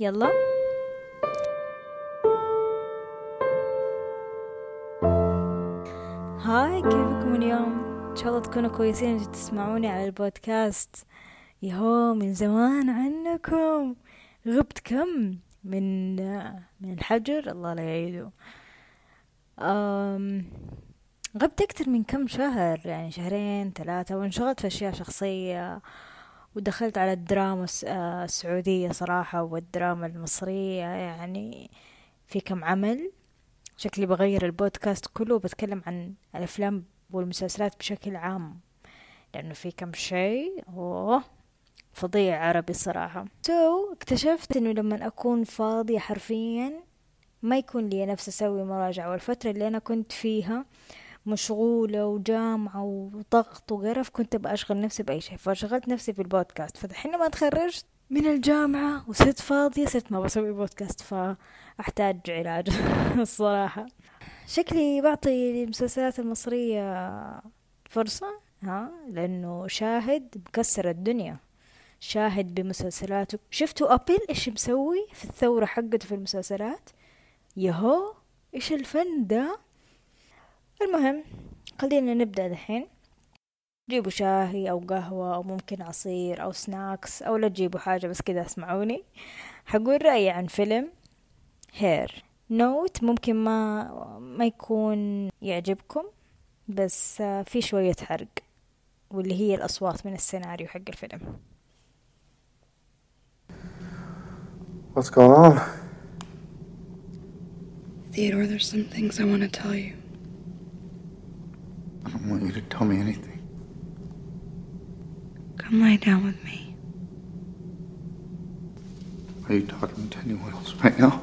يلا. هاي كيفكم اليوم؟ إن شاء الله تكونوا كويسين تسمعوني على البودكاست. يهو من زمان عنكم. غبت كم من من الحجر الله لا يعيده. أم غبت أكتر من كم شهر يعني شهرين ثلاثة وانشغلت في أشياء شخصية. ودخلت على الدراما السعودية صراحة والدراما المصرية يعني في كم عمل. شكلي بغير البودكاست كله وبتكلم عن الأفلام والمسلسلات بشكل عام لأنه في كم شيء. أوه فظيع عربي صراحة. سو so, اكتشفت إنه لما أكون فاضية حرفيا ما يكون لي نفس أسوي مراجعة. والفترة اللي أنا كنت فيها مشغولة وجامعة وضغط وقرف كنت أبغى أشغل نفسي بأي شيء. فشغلت نفسي بالبودكاست فدحين ما تخرجت من الجامعة وصرت فاضية صرت ما بسوي بودكاست فأحتاج علاج الصراحة. شكلي بعطي المسلسلات المصرية فرصة ها لأنه شاهد مكسر الدنيا. شاهد بمسلسلاته. شفتوا أبل؟ إيش مسوي في الثورة حقته في المسلسلات؟ يهو إيش الفن ده؟ المهم خلينا نبدأ دحين جيبوا شاهي أو قهوة أو ممكن عصير أو سناكس أو لا تجيبوا حاجة بس كده اسمعوني حقول رأيي عن فيلم Her note ممكن ما ما يكون يعجبكم بس في شوية حرق واللي هي الأصوات من السيناريو حق الفيلم What's going on? Theodore, there's some things I want to tell you. I don't want you to tell me anything. Come lie down with me. Are you talking to anyone else right now?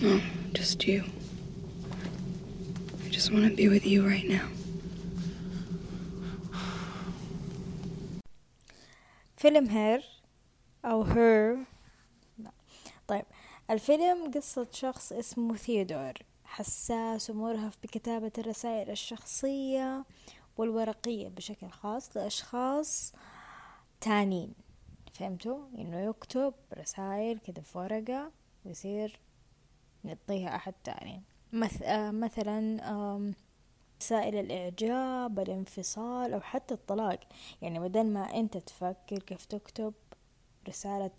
No, just you. I just want to be with you right now. فيلم هير أو هير طيب الفيلم قصة شخص اسمه ثيودور حساس ومرهف بكتابة الرسائل الشخصية والورقية بشكل خاص لأشخاص تانين. فهمتوا؟ إنه يكتب رسائل كذا في ورقة ويصير يعطيها أحد تاني مث... آه مثلا رسائل الإعجاب الانفصال أو حتى الطلاق. يعني بدل ما أنت تفكر كيف تكتب رسالة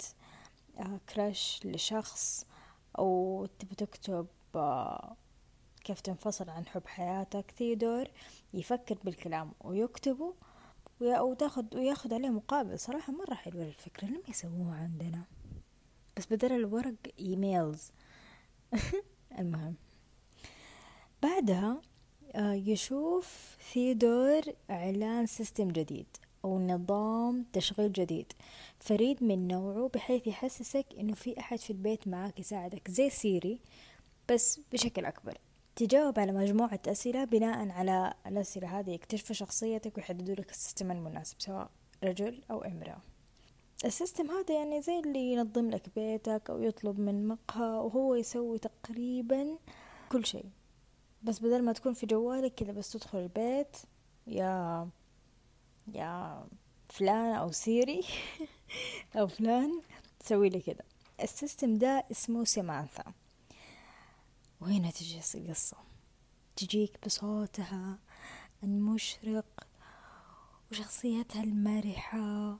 كراش لشخص أو تبي تكتب كيف تنفصل عن حب حياتك ثيودور يفكر بالكلام ويكتبه وتاخد وياخد عليه مقابل. صراحة مرة حلوة الفكرة لما يسووها عندنا. بس بدل الورق emails المهم. بعدها يشوف ثيودور إعلان system جديد أو نظام تشغيل جديد. فريد من نوعه بحيث يحسسك إنه في أحد في البيت معك يساعدك زي سيري بس بشكل أكبر. تجاوب على مجموعة أسئلة بناء على الأسئلة هذه يكتشفوا شخصيتك ويحددوا لك ال system المناسب سواء رجل أو امرأة. ال system هذا يعني زي اللي ينظم لك بيتك أو يطلب من مقهى وهو يسوي تقريبا كل شيء. بس بدل ما تكون في جوالك كذا بس تدخل البيت يا يا فلان أو سيري أو فلان تسوي لي كذا. ال system ده اسمه سيمانثا وهنا تجي القصة؟ تجيك بصوتها المشرق وشخصيتها المرحة.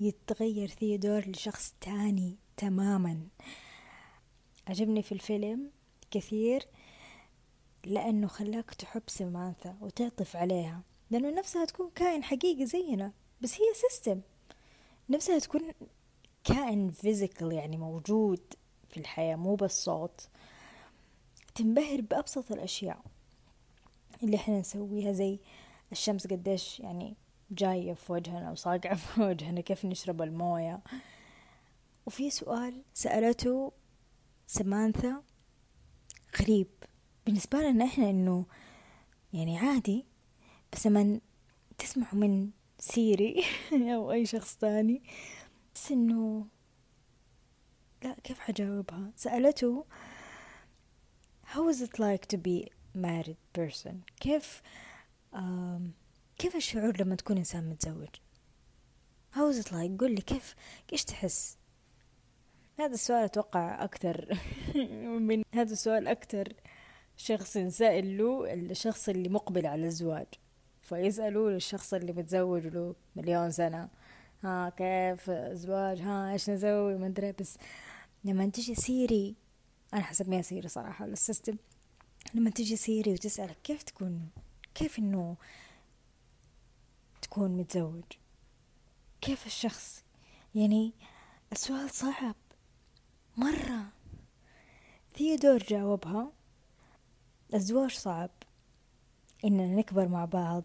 يتغير ثيودور لشخص تاني تماما. عجبني في الفيلم كثير لأنه خلاك تحب سمانثا وتعطف عليها لأنه نفسها تكون كائن حقيقي زينا بس هي system نفسها تكون كائن physical يعني موجود في الحياة مو بالصوت تنبهر بأبسط الأشياء اللي إحنا نسويها زي الشمس قديش يعني جاية في وجهنا وصاقعة في وجهنا كيف نشرب الموية. وفي سؤال سألته سمانثا غريب. بالنسبة لنا إحنا إنه يعني عادي بس لما تسمعوا من سيري أو أي شخص تاني بس إنه لا كيف حجاوبها؟ سألته how is it like to be married person? كيف um, كيف الشعور لما تكون إنسان متزوج? How is it like? قول لي كيف إيش تحس؟ هذا السؤال أتوقع أكثر من هذا السؤال أكثر شخص سائل له الشخص اللي مقبل على الزواج. فيسألوا للشخص اللي متزوج له مليون سنة. ها كيف الزواج؟ ها إيش نسوي؟ ما أدري بس لما تجي سيري أنا حسميها سيري صراحة ال system. لما تجي سيري وتسألك كيف تكون كيف إنه تكون متزوج؟ كيف الشخص؟ يعني السؤال صعب مرة. ثيودور جاوبها الزواج صعب إننا نكبر مع بعض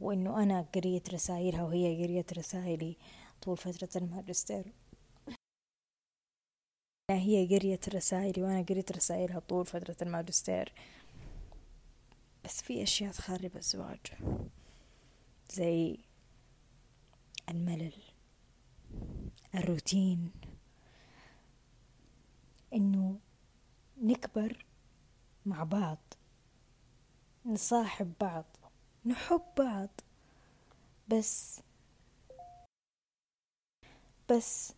وإنه أنا قريت رسائلها وهي قريت رسائلي طول فترة الماجستير. هي قريت رسائلي وأنا قريت رسائلها طول فترة الماجستير. بس في أشياء تخرب الزواج. زي الملل الروتين. إنه نكبر مع بعض نصاحب بعض نحب بعض. بس بس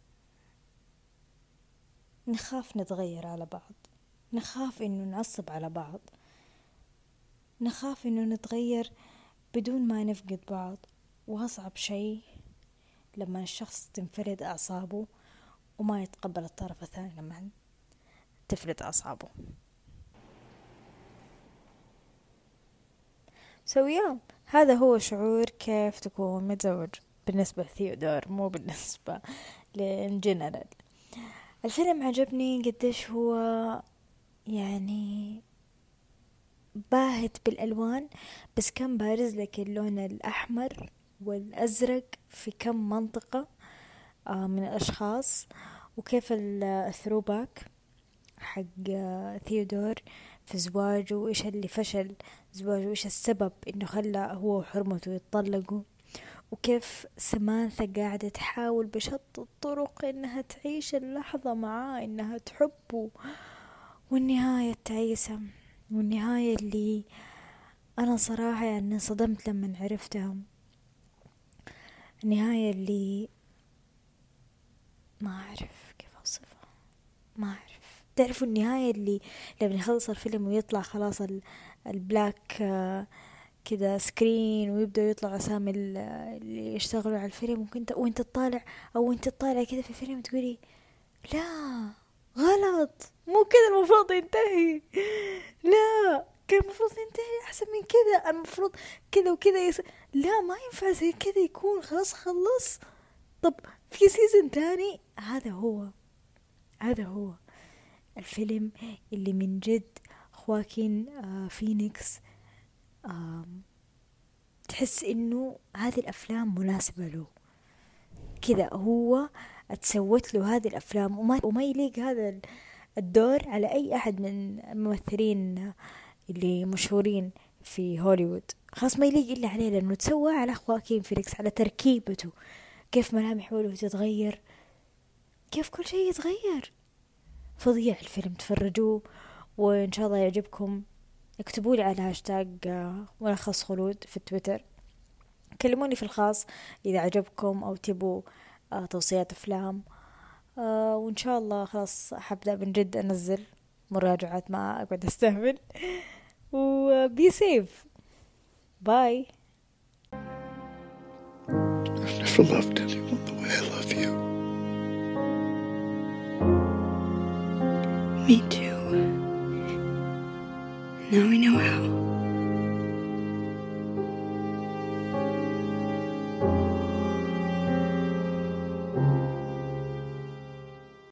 نخاف نتغير على بعض. نخاف إنه نعصب على بعض. نخاف إنه نتغير بدون ما نفقد بعض. وأصعب شيء لما الشخص تنفرد أعصابه وما يتقبل الطرف الثاني لما تفرد أعصابه. so هذا هو شعور كيف تكون متزوج بالنسبة لثيودور مو بالنسبة للجنرال. الفيلم عجبني قديش هو يعني باهت بالألوان بس كان بارز لك اللون الأحمر والأزرق في كم منطقة آه، من الأشخاص وكيف ال throwback حق ثيودور في زواجه وإيش اللي فشل زواجه وإيش السبب إنه خلى هو وحرمته يتطلقوا. وكيف سمانثا قاعدة تحاول بشتى الطرق إنها تعيش اللحظة معاه إنها تحبه. والنهاية التعيسة والنهاية اللي أنا صراحة يعني انصدمت لما عرفتها النهاية اللي ما أعرف كيف أوصفها. ما أعرف. تعرفوا النهاية اللي لما يخلص الفيلم ويطلع خلاص ال black آه، كذا screen ويبدأ يطلع أسامي اللي يشتغلوا على الفيلم وكنت وانت تطالع أو انت تطالع كذا في الفيلم تقولي لا غلط مو كذا المفروض ينتهي. لا كان المفروض ينتهي أحسن من كذا المفروض كذا وكذا يس... لا ما ينفع زي كذا يكون خلاص خلص. طب في season تاني؟ هذا هو. هذا هو الفيلم اللي من جد خواكين آه فينيكس تحس إنه هذه الأفلام مناسبة له. كذا هو اتسوت له هذه الأفلام وما, وما يليق هذا الدور على أي أحد من الممثلين اللي مشهورين في هوليوود. خلاص ما يليق إلا عليه لأنه تسوى على خواكين فينيكس على تركيبته. كيف ملامح وجهه تتغير؟ كيف كل شيء يتغير؟ فظيع الفيلم تفرجوه وإن شاء الله يعجبكم. اكتبوا لي على هاشتاج آه، ملخص خلود في التويتر كلموني في الخاص إذا عجبكم أو تبوا آه، توصيات أفلام. آه، وإن شاء الله خلاص حبدأ من جد أنزل مراجعات ما أقعد أستهبل وبي سيف باي I've never loved anyone the way I love you. Me too.